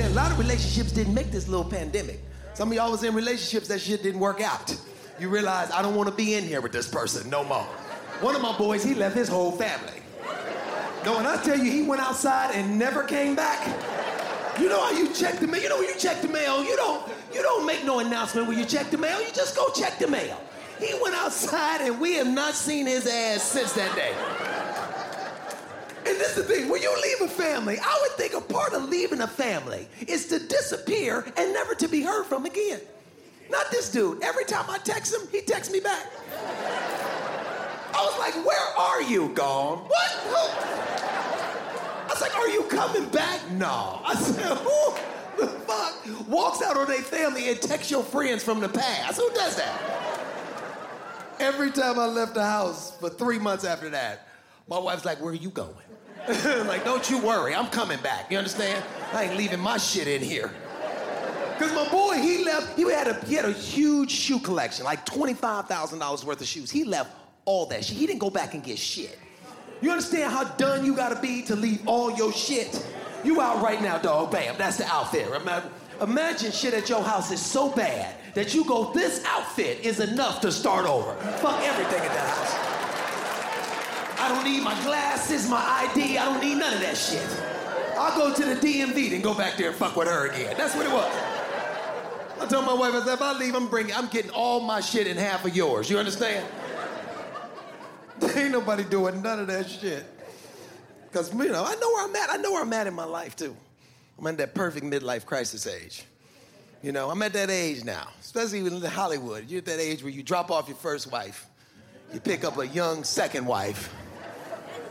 A lot of relationships didn't make this little pandemic. Some of y'all was in relationships that shit didn't work out. You realize I don't want to be in here with this person no more. One of my boys, he left his whole family. No, when I tell you he went outside and never came back, you know how you check the mail. You know when you check the mail, you don't you don't make no announcement when you check the mail. You just go check the mail. He went outside and we have not seen his ass since that day. And this is the thing, when you leave a family, I would think a a family is to disappear and never to be heard from again. Not this dude. Every time I text him, he texts me back. I was like, where are you, gone? What? I was like, are you coming back? No. I said, who the fuck walks out on their family and texts your friends from the past? Who does that? Every time I left the house for three months after that, my wife's like, where are you going? like, don't you worry, I'm coming back. You understand? I ain't leaving my shit in here. Cause my boy, he left. He had a he had a huge shoe collection, like twenty five thousand dollars worth of shoes. He left all that shit. He didn't go back and get shit. You understand how done you gotta be to leave all your shit? You out right now, dog. Bam, that's the outfit. Remember? Imagine shit at your house is so bad that you go, this outfit is enough to start over. Fuck everything at that house. I don't need my glasses, my ID. I don't need none of that shit. I'll go to the DMV and go back there and fuck with her again. That's what it was. I told my wife, I said, if I leave, I'm bringing, I'm getting all my shit in half of yours. You understand? Ain't nobody doing none of that shit. Because, you know, I know where I'm at. I know where I'm at in my life, too. I'm at that perfect midlife crisis age. You know, I'm at that age now, especially in Hollywood. You're at that age where you drop off your first wife, you pick up a young second wife,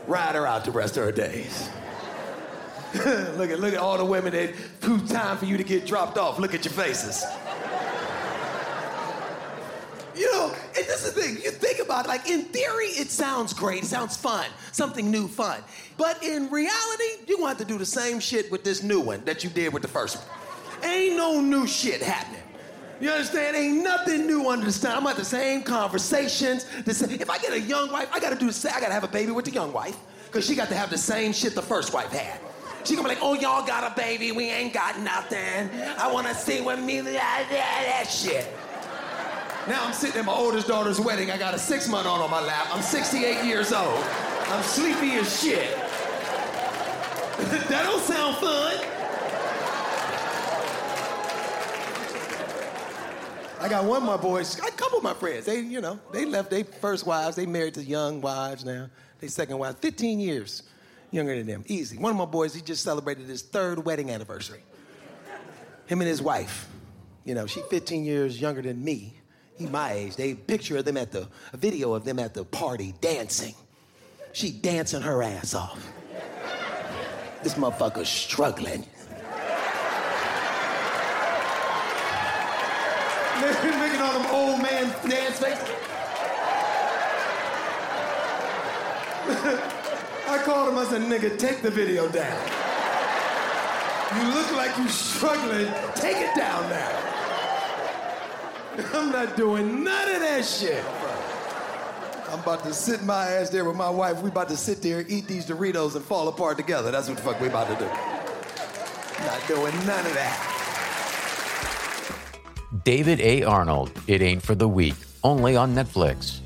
ride her out the rest of her days. look at look at all the women that who time for you to get dropped off. Look at your faces. You know, and this is the thing, you think about it, like in theory, it sounds great, it sounds fun, something new, fun. But in reality, you're gonna have to do the same shit with this new one that you did with the first one. Ain't no new shit happening. You understand? Ain't nothing new under the sun. I'm at the same conversations. The same, if I get a young wife, I gotta do the same. I gotta have a baby with the young wife, because she got to have the same shit the first wife had. She gonna be like, oh, y'all got a baby, we ain't got nothing. I wanna see what me, that, that shit. Now I'm sitting at my oldest daughter's wedding. I got a six month old on my lap. I'm 68 years old. I'm sleepy as shit. that don't sound fun. I got one of my boys, a couple of my friends. They, you know, they left their first wives. They married to young wives now. They second wives, 15 years younger than them. Easy. One of my boys, he just celebrated his third wedding anniversary. Him and his wife. You know, she 15 years younger than me. He my age. They picture of them at the a video of them at the party dancing. She dancing her ass off. This motherfucker's struggling. Making all them old man dance faces. I called him, I said, nigga, take the video down. You look like you struggling. Take it down now. I'm not doing none of that shit. I'm about to sit my ass there with my wife. We about to sit there, eat these Doritos, and fall apart together. That's what the fuck we about to do. Not doing none of that. David A. Arnold, It Ain't for the Weak, only on Netflix.